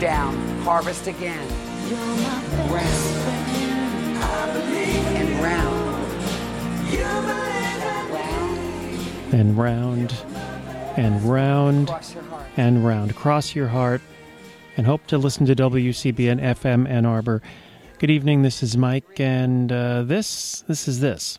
down, harvest again. Round and round. And round and round Cross your heart. and round. Cross your heart and hope to listen to WCBN FM Ann Arbor. Good evening. This is Mike, and uh, this this is this.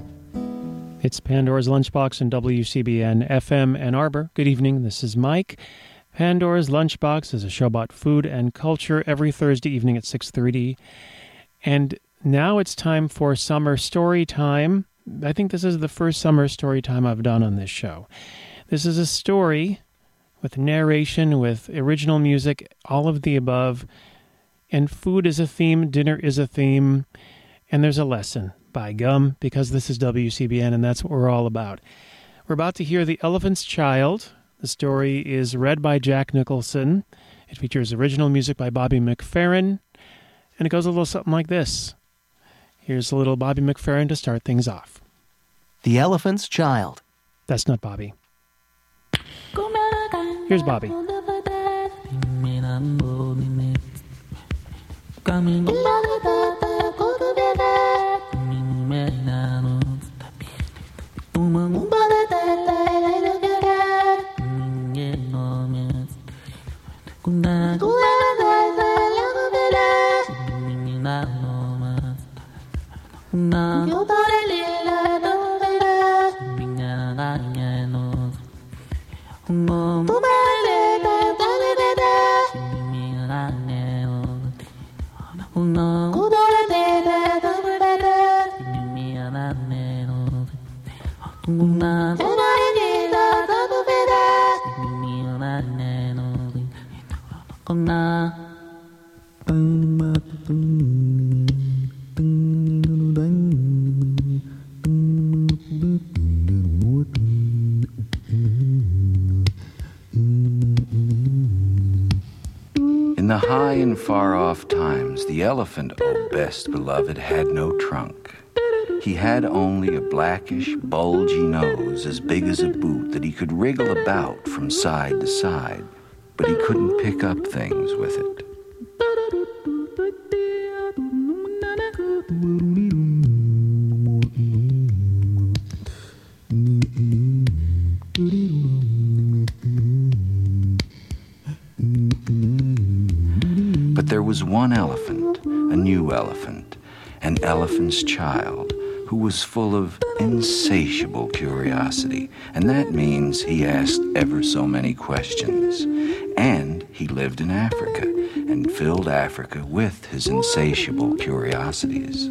It's Pandora's Lunchbox and WCBN FM Ann Arbor. Good evening. This is Mike. Pandora's Lunchbox is a show about food and culture every Thursday evening at 6:30. And now it's time for summer story time. I think this is the first summer story time I've done on this show. This is a story with narration, with original music, all of the above. And food is a theme, dinner is a theme, and there's a lesson by gum because this is WCBN and that's what we're all about. We're about to hear The Elephant's Child. The story is read by Jack Nicholson. It features original music by Bobby McFerrin, and it goes a little something like this. Here's a little Bobby McFerrin to start things off. The Elephant's Child. That's not Bobby. Here's Bobby. The elephant, oh best beloved, had no trunk. He had only a blackish, bulgy nose as big as a boot that he could wriggle about from side to side, but he couldn't pick up things with it. But there was one elephant, a new elephant, an elephant's child, who was full of insatiable curiosity. And that means he asked ever so many questions. And he lived in Africa and filled Africa with his insatiable curiosities.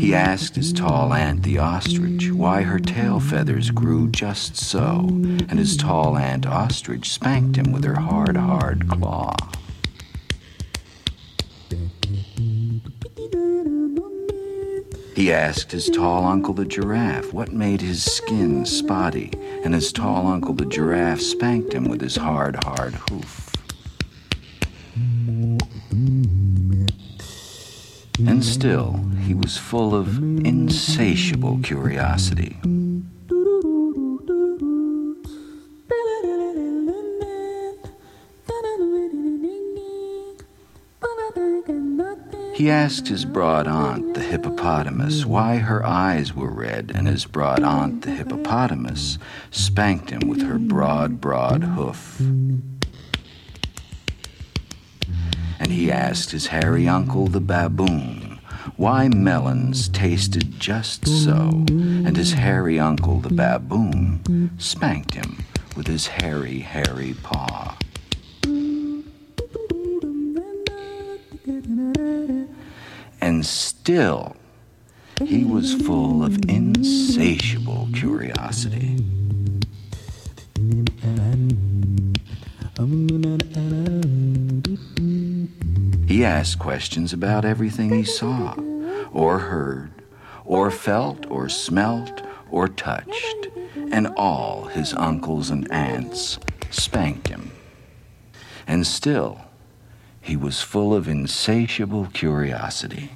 He asked his tall aunt the ostrich why her tail feathers grew just so, and his tall aunt ostrich spanked him with her hard, hard claw. He asked his tall uncle the giraffe what made his skin spotty, and his tall uncle the giraffe spanked him with his hard, hard hoof. And still, he was full of insatiable curiosity. He asked his broad aunt, the hippopotamus, why her eyes were red, and his broad aunt, the hippopotamus, spanked him with her broad, broad hoof. And he asked his hairy uncle, the baboon, why melons tasted just so, and his hairy uncle, the baboon, spanked him with his hairy, hairy paw. And still, he was full of insatiable curiosity. He asked questions about everything he saw or heard, or felt, or smelt, or touched, and all his uncles and aunts spanked him. And still, he was full of insatiable curiosity.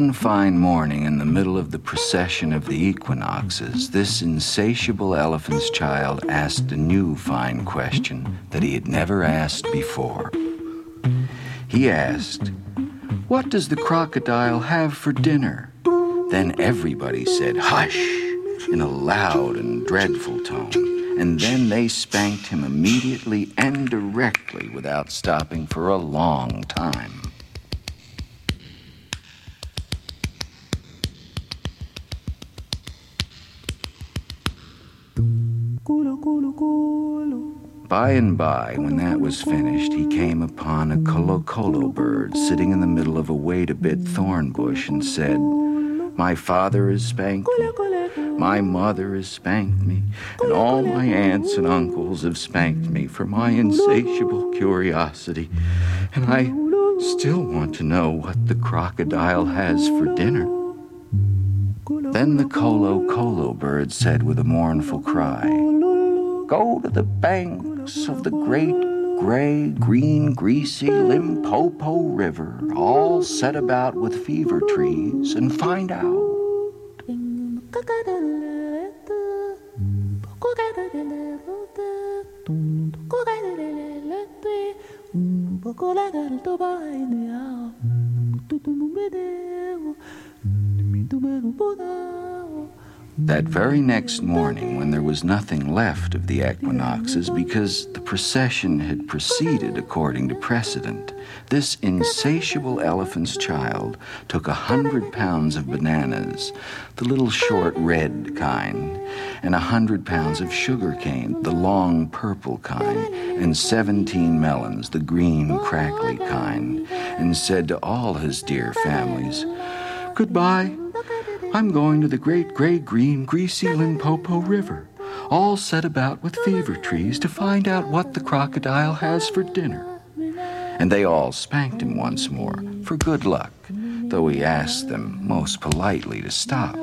One fine morning in the middle of the precession of the equinoxes, this insatiable elephant's child asked a new fine question that he had never asked before. He asked, What does the crocodile have for dinner? Then everybody said, Hush, in a loud and dreadful tone. And then they spanked him immediately and directly without stopping for a long time. By and by, when that was finished, he came upon a kolokolo bird sitting in the middle of a wait a bit thorn bush and said, My father has spanked me, my mother has spanked me, and all my aunts and uncles have spanked me for my insatiable curiosity, and I still want to know what the crocodile has for dinner. Then the kolokolo bird said with a mournful cry, Go to the banks of the great gray, green, greasy Limpopo River, all set about with fever trees, and find out. Mm, That very next morning, when there was nothing left of the equinoxes because the precession had proceeded according to precedent, this insatiable elephant's child took a hundred pounds of bananas, the little short red kind, and a hundred pounds of sugar cane, the long purple kind, and seventeen melons, the green crackly kind, and said to all his dear families, Goodbye. I'm going to the great gray green greasy Limpopo River, all set about with fever trees to find out what the crocodile has for dinner. And they all spanked him once more for good luck, though he asked them most politely to stop.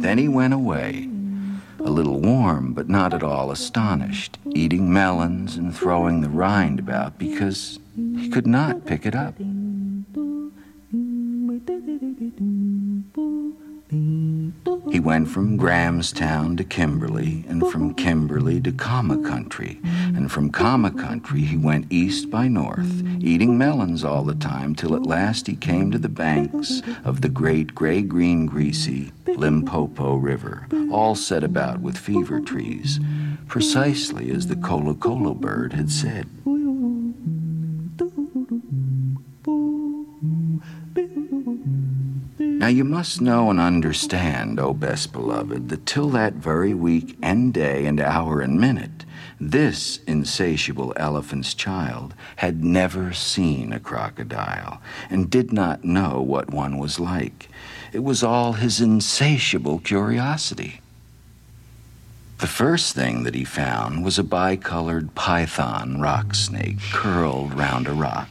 Then he went away, a little warm but not at all astonished, eating melons and throwing the rind about because he could not pick it up. He went from Grahamstown to Kimberley, and from Kimberley to Khama Country, and from Khama Country he went east by north, eating melons all the time, till at last he came to the banks of the great gray green greasy Limpopo River, all set about with fever trees, precisely as the kolokolo bird had said. Now you must know and understand, O best beloved, that till that very week and day and hour and minute, this insatiable elephant's child had never seen a crocodile and did not know what one was like. It was all his insatiable curiosity. The first thing that he found was a bicolored python rock snake curled round a rock.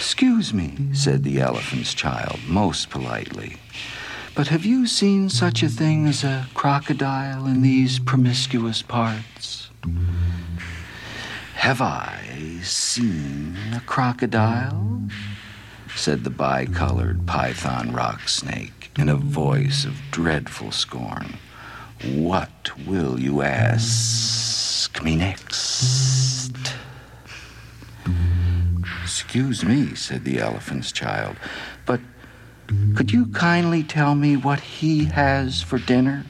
Excuse me, said the elephant's child most politely, but have you seen such a thing as a crocodile in these promiscuous parts? Have I seen a crocodile? said the bicolored python rock snake in a voice of dreadful scorn. What will you ask me next? Excuse me, said the elephant's child, but could you kindly tell me what he has for dinner?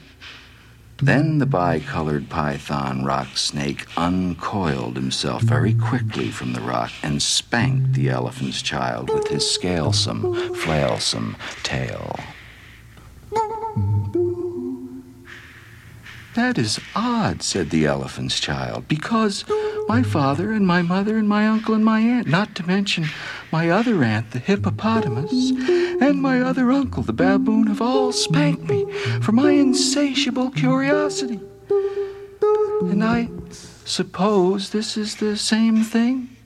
Then the bicolored python rock snake uncoiled himself very quickly from the rock and spanked the elephant's child with his scalesome, flailsome tail. That is odd, said the elephant's child, because my father and my mother and my uncle and my aunt, not to mention my other aunt, the hippopotamus, and my other uncle, the baboon, have all spanked me for my insatiable curiosity. And I suppose this is the same thing?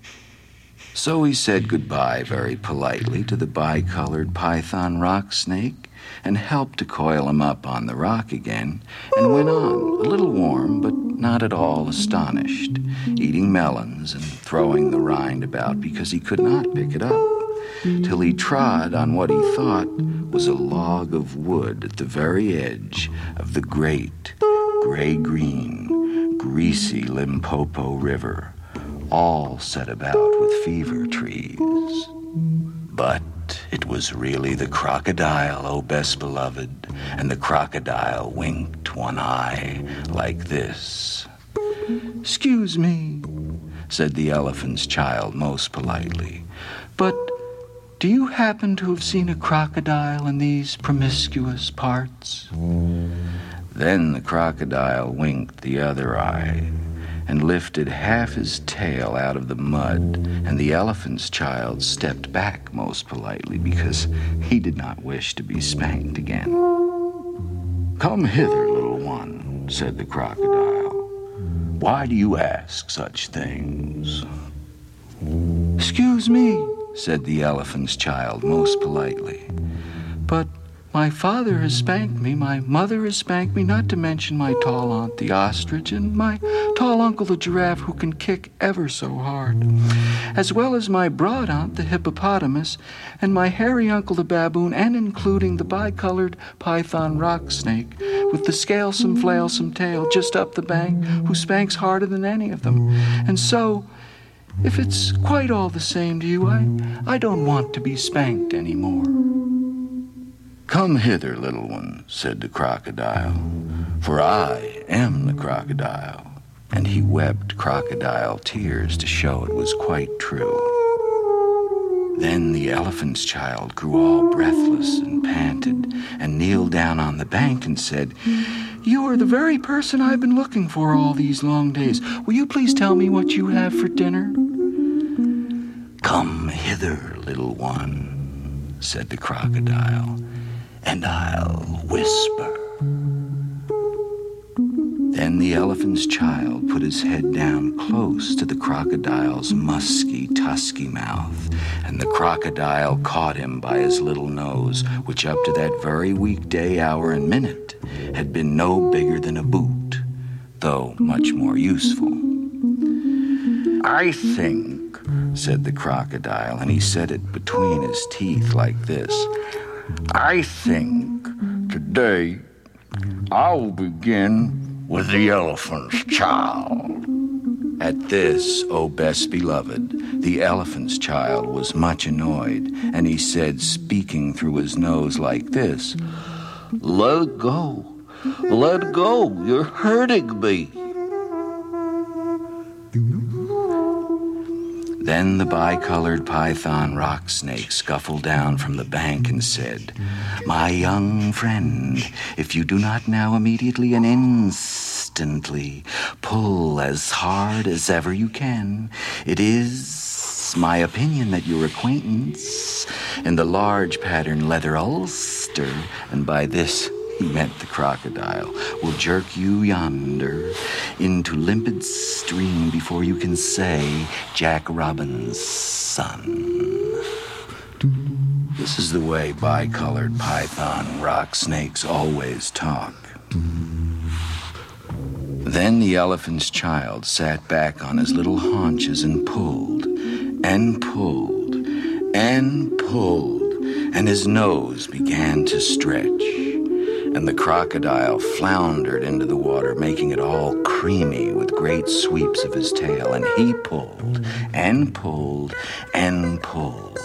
So he said goodbye very politely to the bicolored python rock snake and helped to coil him up on the rock again, and went on, a little warm, but not at all astonished, eating melons and throwing the rind about because he could not pick it up, till he trod on what he thought was a log of wood at the very edge of the great, gray green, greasy Limpopo River, all set about with fever trees. But it was really the crocodile, O best beloved, and the crocodile winked one eye like this. Excuse me, said the elephant's child most politely, but do you happen to have seen a crocodile in these promiscuous parts? Then the crocodile winked the other eye and lifted half his tail out of the mud, and the elephant's child stepped back most politely because he did not wish to be spanked again. Come hither, little one, said the crocodile. Why do you ask such things? Excuse me, said the elephant's child most politely, but my father has spanked me, my mother has spanked me, not to mention my tall aunt the ostrich and my tall uncle the giraffe who can kick ever so hard, as well as my broad aunt the hippopotamus and my hairy uncle the baboon, and including the bicolored python rock snake with the scalesome flailsome tail just up the bank who spanks harder than any of them. And so, if it's quite all the same to you, I, I don't want to be spanked anymore. Come hither, little one, said the crocodile, for I am the crocodile. And he wept crocodile tears to show it was quite true. Then the elephant's child grew all breathless and panted, and kneeled down on the bank and said, You are the very person I've been looking for all these long days. Will you please tell me what you have for dinner? Come hither, little one, said the crocodile and I'll whisper. Then the elephant's child put his head down close to the crocodile's musky, tusky mouth, and the crocodile caught him by his little nose, which up to that very weekday hour and minute had been no bigger than a boot, though much more useful. I think, said the crocodile, and he said it between his teeth like this. I think today I'll begin with the elephant's child. At this, O oh best beloved, the elephant's child was much annoyed, and he said, speaking through his nose like this Let go, let go, you're hurting me. Then the bicolored python rock snake scuffled down from the bank and said, My young friend, if you do not now immediately and instantly pull as hard as ever you can, it is my opinion that your acquaintance in the large pattern leather ulster, and by this he meant the crocodile, will jerk you yonder into limpid stream before you can say Jack Robinson. This is the way bicolored python rock snakes always talk. Then the elephant's child sat back on his little haunches and pulled, and pulled, and pulled, and his nose began to stretch and the crocodile floundered into the water, making it all creamy with great sweeps of his tail. And he pulled and pulled and pulled.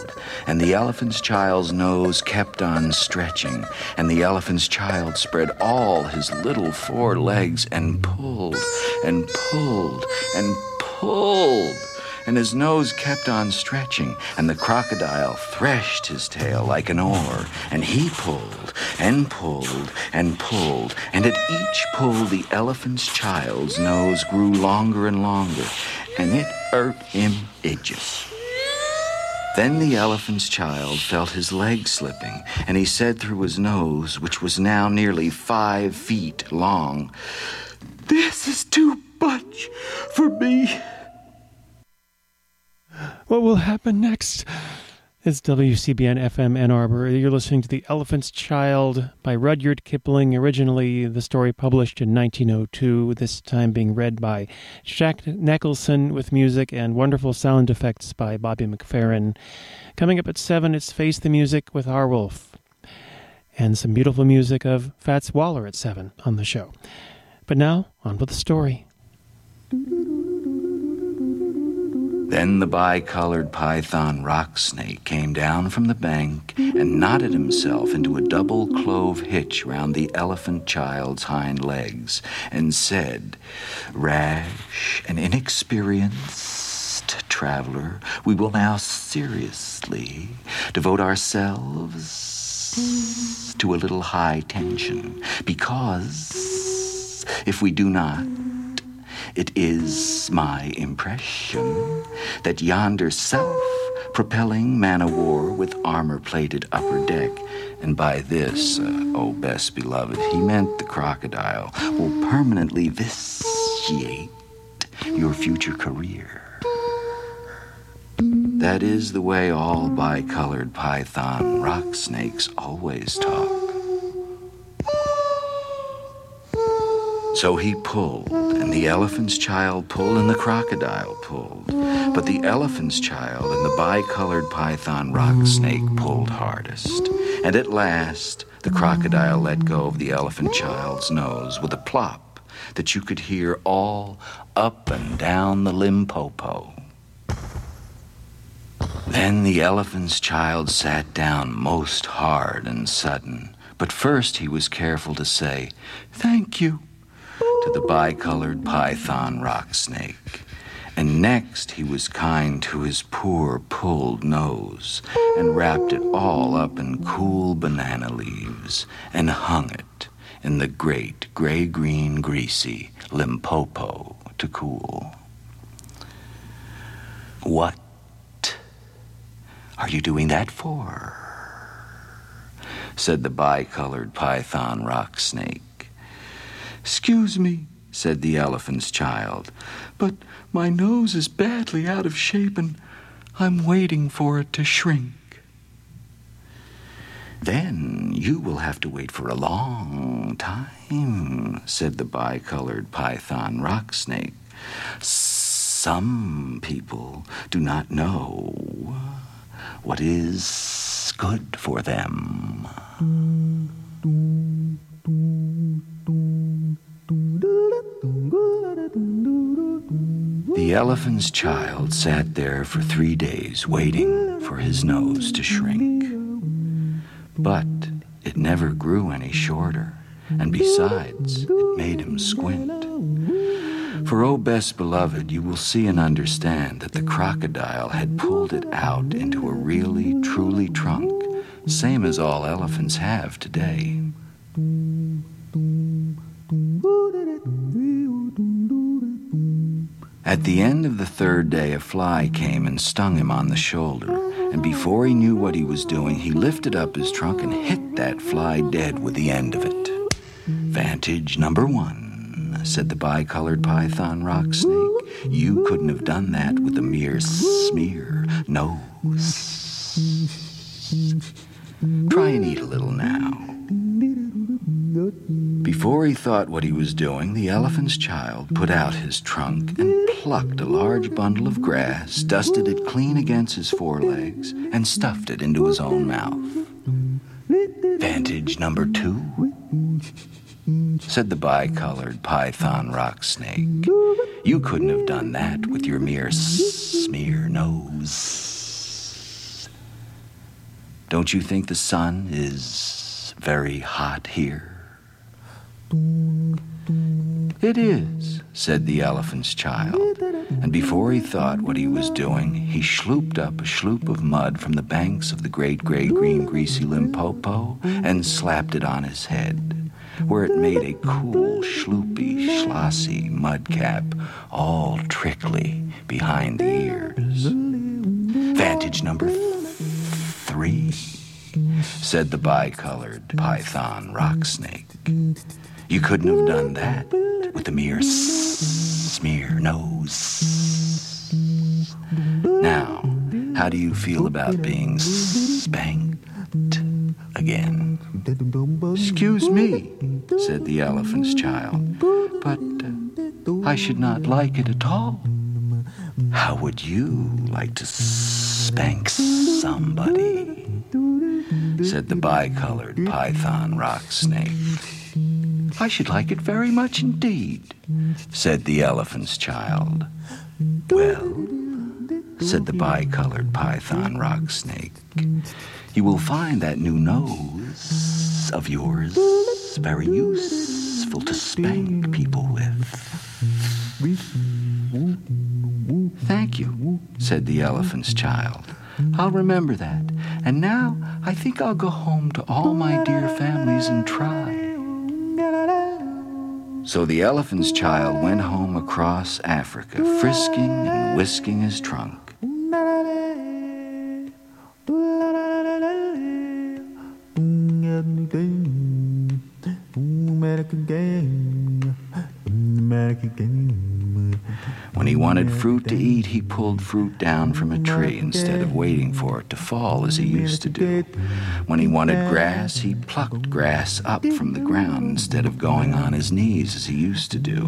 And the elephant's child's nose kept on stretching, and the elephant's child spread all his little four legs and pulled and pulled and pulled and his nose kept on stretching, and the crocodile threshed his tail like an oar, and he pulled and pulled and pulled, and at each pull the elephant's child's nose grew longer and longer, and it hurt him itches. Then the elephant's child felt his leg slipping, and he said through his nose, which was now nearly five feet long, This is too much for me. What will happen next? It's WCBN FM Ann Arbor. You're listening to The Elephant's Child by Rudyard Kipling. Originally, the story published in 1902, this time being read by Jack Nicholson with music and wonderful sound effects by Bobby McFerrin. Coming up at 7, it's Face the Music with Arwolf. And some beautiful music of Fats Waller at 7 on the show. But now, on with the story. Then the bicolored python rock snake came down from the bank and knotted himself into a double clove hitch round the elephant child's hind legs and said, Rash and inexperienced traveler, we will now seriously devote ourselves to a little high tension because if we do not, it is my impression that yonder self propelling man o' war with armor plated upper deck, and by this, uh, oh best beloved, he meant the crocodile, will permanently vitiate your future career. That is the way all bicolored python rock snakes always talk. So he pulled, and the elephant's child pulled, and the crocodile pulled. But the elephant's child and the bicolored python rock snake pulled hardest. And at last, the crocodile let go of the elephant child's nose with a plop that you could hear all up and down the Limpopo. Then the elephant's child sat down most hard and sudden. But first he was careful to say, Thank you to the bicolored python rock snake. And next he was kind to his poor pulled nose and wrapped it all up in cool banana leaves and hung it in the great gray green greasy Limpopo to cool. What are you doing that for? said the bicolored python rock snake. Excuse me, said the elephant's child, but my nose is badly out of shape and I'm waiting for it to shrink. Then you will have to wait for a long time, said the bicolored python rock snake. Some people do not know what is good for them. The elephant's child sat there for three days waiting for his nose to shrink. But it never grew any shorter, and besides, it made him squint. For, oh, best beloved, you will see and understand that the crocodile had pulled it out into a really, truly trunk, same as all elephants have today. At the end of the third day, a fly came and stung him on the shoulder, and before he knew what he was doing, he lifted up his trunk and hit that fly dead with the end of it. Vantage number one, said the bicolored python rock snake. You couldn't have done that with a mere smear. No. Try and eat a little now. Before he thought what he was doing, the elephant's child put out his trunk and plucked a large bundle of grass, dusted it clean against his forelegs, and stuffed it into his own mouth. Vantage number two, said the bicolored python rock snake. You couldn't have done that with your mere smear nose. Don't you think the sun is very hot here? It is, said the elephant's child. And before he thought what he was doing, he slooped up a sloop of mud from the banks of the great gray green greasy Limpopo and slapped it on his head, where it made a cool, sloopy, schlossy mud cap, all trickly behind the ears. Vantage number three, said the bicolored python rock snake. You couldn't have done that with a mere smear nose. Now, how do you feel about being spanked again? Excuse me, said the elephant's child, but uh, I should not like it at all. How would you like to spank somebody? said the bicolored python rock snake. I should like it very much indeed, said the elephant's child. Well, said the bicolored python rock snake, you will find that new nose of yours very useful to spank people with. Thank you, said the elephant's child. I'll remember that. And now I think I'll go home to all my dear families and try. So the elephant's child went home across Africa, frisking and whisking his trunk. When he wanted fruit to eat, he pulled fruit down from a tree instead of waiting for it to fall as he used to do. When he wanted grass, he plucked grass up from the ground instead of going on his knees as he used to do.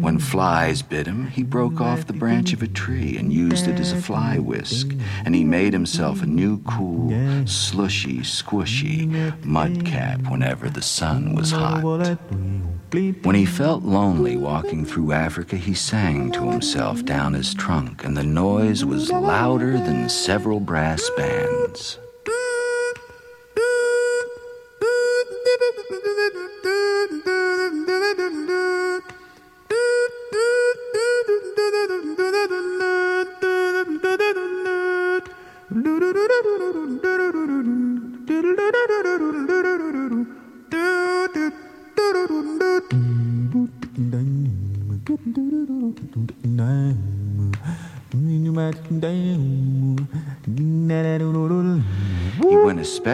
When flies bit him, he broke off the branch of a tree and used it as a fly whisk, and he made himself a new cool, slushy, squishy mud cap whenever the sun was hot. When he felt lonely walking through Africa, he sang to himself down his trunk, and the noise was louder than several brass bands.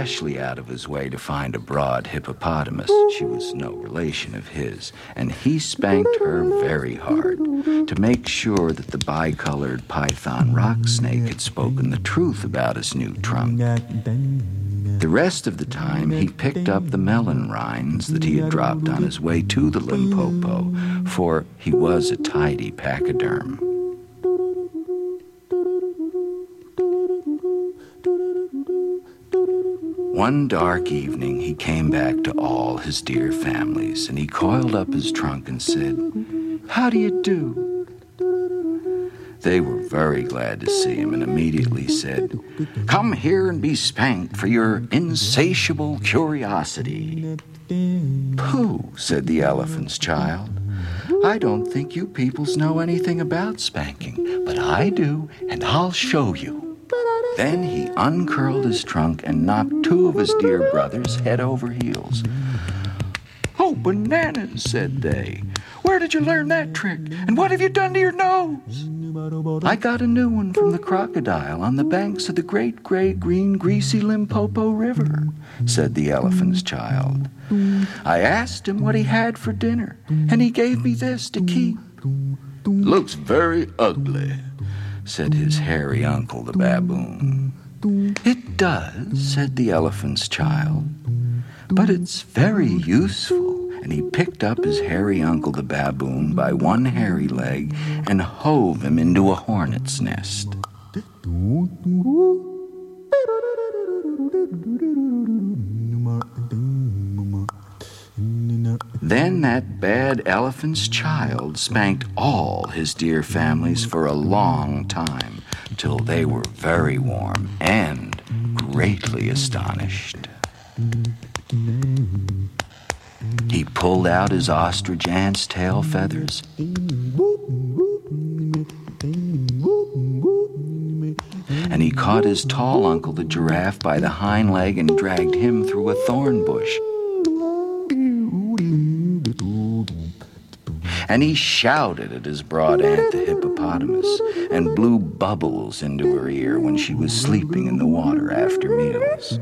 Especially out of his way to find a broad hippopotamus. She was no relation of his, and he spanked her very hard to make sure that the bicolored python rock snake had spoken the truth about his new trunk. The rest of the time, he picked up the melon rinds that he had dropped on his way to the Limpopo, for he was a tidy pachyderm. One dark evening, he came back to all his dear families, and he coiled up his trunk and said, How do you do? They were very glad to see him and immediately said, Come here and be spanked for your insatiable curiosity. Pooh, said the elephant's child. I don't think you peoples know anything about spanking, but I do, and I'll show you. Then he uncurled his trunk and knocked two of his dear brothers head over heels. Oh, bananas, said they. Where did you learn that trick? And what have you done to your nose? I got a new one from the crocodile on the banks of the great gray green greasy Limpopo River, said the elephant's child. I asked him what he had for dinner, and he gave me this to keep. Looks very ugly, said his hairy uncle the baboon. It does, said the elephant's child, but it's very useful. And he picked up his hairy uncle the baboon by one hairy leg and hove him into a hornet's nest. Then that bad elephant's child spanked all his dear families for a long time, till they were very warm and greatly astonished. He pulled out his ostrich aunt's tail feathers and he caught his tall uncle, the giraffe, by the hind leg and dragged him through a thorn bush. And he shouted at his broad aunt, the hippopotamus, and blew bubbles into her ear when she was sleeping in the water after meals.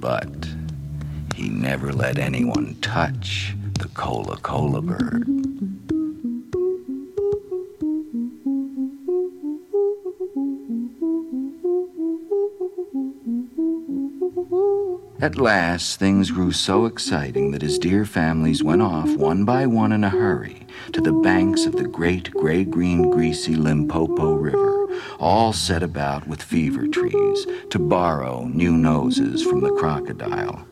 But he never let anyone touch the Kolokolo bird. At last, things grew so exciting that his dear families went off one by one in a hurry to the banks of the great gray green greasy Limpopo River, all set about with fever trees, to borrow new noses from the crocodile.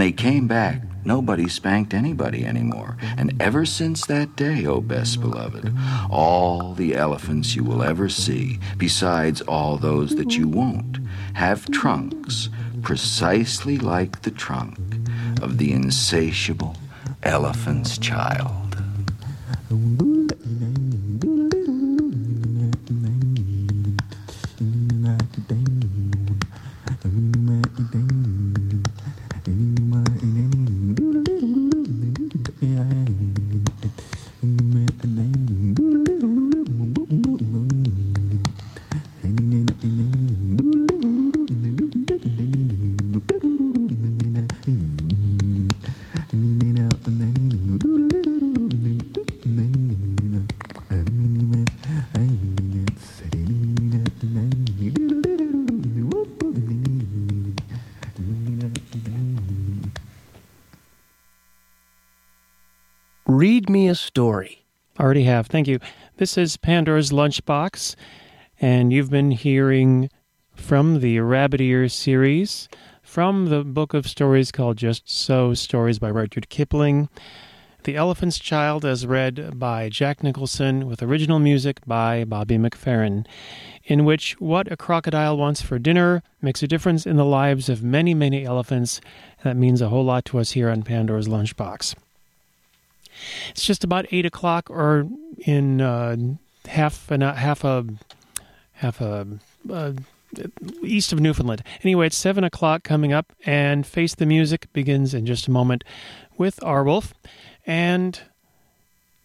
They came back, nobody spanked anybody anymore. And ever since that day, O best beloved, all the elephants you will ever see, besides all those that you won't, have trunks precisely like the trunk of the insatiable elephant's child. Have. Thank you. This is Pandora's Lunchbox, and you've been hearing from the Rabbit Ear series from the book of stories called Just So Stories by Rudyard Kipling. The Elephant's Child, as read by Jack Nicholson, with original music by Bobby McFerrin, in which what a crocodile wants for dinner makes a difference in the lives of many, many elephants. That means a whole lot to us here on Pandora's Lunchbox. It's just about eight o'clock, or in uh, half an half a half a uh, east of Newfoundland. Anyway, it's seven o'clock coming up, and Face the Music begins in just a moment with Arwolf. And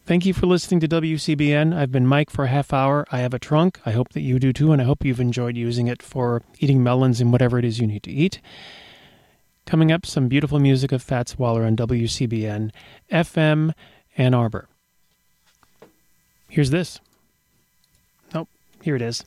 thank you for listening to WCBN. I've been Mike for a half hour. I have a trunk. I hope that you do too, and I hope you've enjoyed using it for eating melons and whatever it is you need to eat. Coming up, some beautiful music of Fats Waller on WCBN FM Ann Arbor. Here's this. Nope, here it is.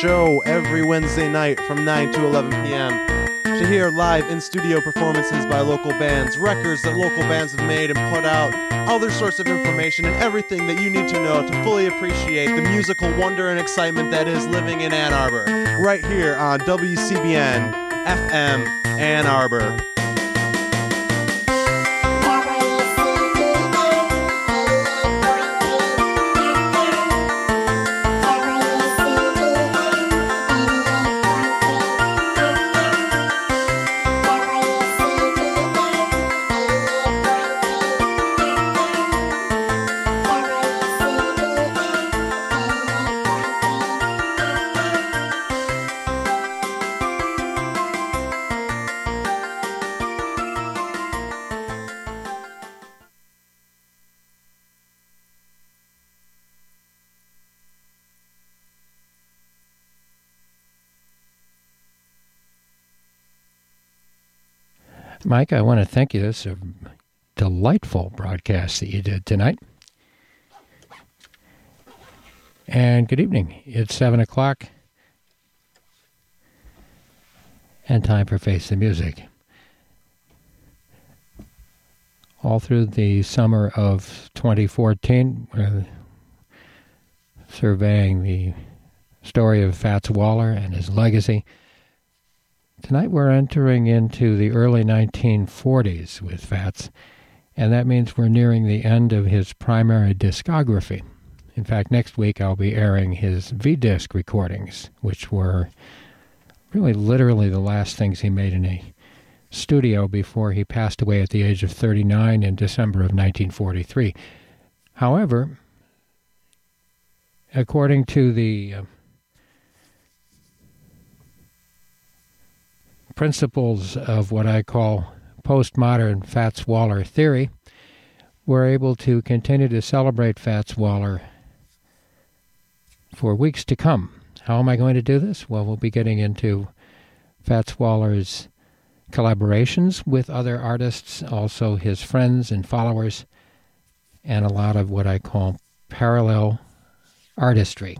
Show every Wednesday night from 9 to 11 p.m. to hear live in studio performances by local bands, records that local bands have made and put out, other sorts of information, and everything that you need to know to fully appreciate the musical wonder and excitement that is living in Ann Arbor, right here on WCBN FM Ann Arbor. Mike, I want to thank you. This is a delightful broadcast that you did tonight. And good evening. It's 7 o'clock. And time for Face the Music. All through the summer of 2014, we're uh, surveying the story of Fats Waller and his legacy. Tonight we're entering into the early 1940s with Fats, and that means we're nearing the end of his primary discography. In fact, next week I'll be airing his V disc recordings, which were really literally the last things he made in a studio before he passed away at the age of 39 in December of 1943. However, according to the uh, principles of what I call postmodern Fats Waller theory, we're able to continue to celebrate Fats Waller for weeks to come. How am I going to do this? Well, we'll be getting into Fats Waller's collaborations with other artists, also his friends and followers, and a lot of what I call parallel artistry.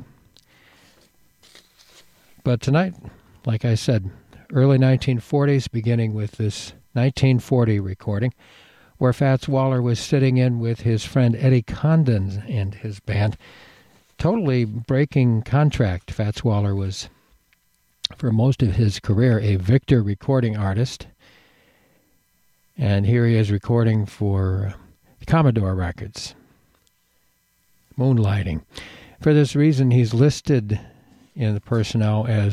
But tonight, like I said, early 1940s, beginning with this 1940 recording, where Fats Waller was sitting in with his friend Eddie Condon and his band. Totally breaking contract. Fats Waller was, for most of his career, a Victor recording artist. And here he is recording for Commodore Records, Moonlighting. For this reason, he's listed in the personnel as